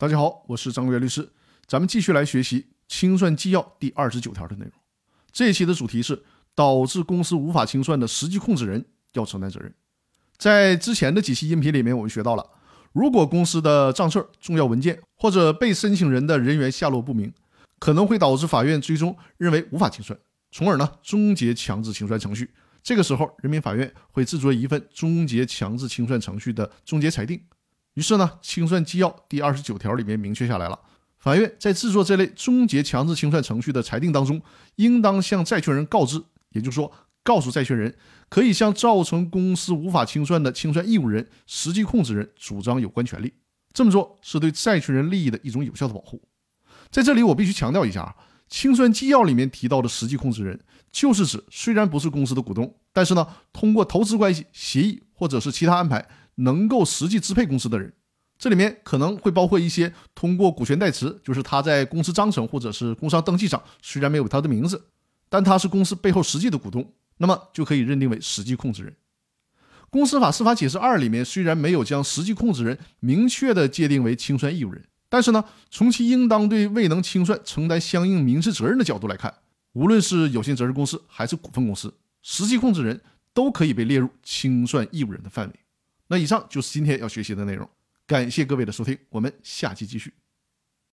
大家好，我是张国元律师，咱们继续来学习清算纪要第二十九条的内容。这一期的主题是导致公司无法清算的实际控制人要承担责任。在之前的几期音频里面，我们学到了，如果公司的账册、重要文件或者被申请人的人员下落不明，可能会导致法院最终认为无法清算，从而呢终结强制清算程序。这个时候，人民法院会制作一份终结强制清算程序的终结裁定。于是呢，清算纪要第二十九条里面明确下来了，法院在制作这类终结强制清算程序的裁定当中，应当向债权人告知，也就是说，告诉债权人可以向造成公司无法清算的清算义务人、实际控制人主张有关权利。这么做是对债权人利益的一种有效的保护。在这里，我必须强调一下啊，清算纪要里面提到的实际控制人，就是指虽然不是公司的股东，但是呢，通过投资关系、协议或者是其他安排。能够实际支配公司的人，这里面可能会包括一些通过股权代持，就是他在公司章程或者是工商登记上虽然没有他的名字，但他是公司背后实际的股东，那么就可以认定为实际控制人。公司法司法解释二里面虽然没有将实际控制人明确的界定为清算义务人，但是呢，从其应当对未能清算承担相应民事责任的角度来看，无论是有限责任公司还是股份公司，实际控制人都可以被列入清算义务人的范围。那以上就是今天要学习的内容，感谢各位的收听，我们下期继续。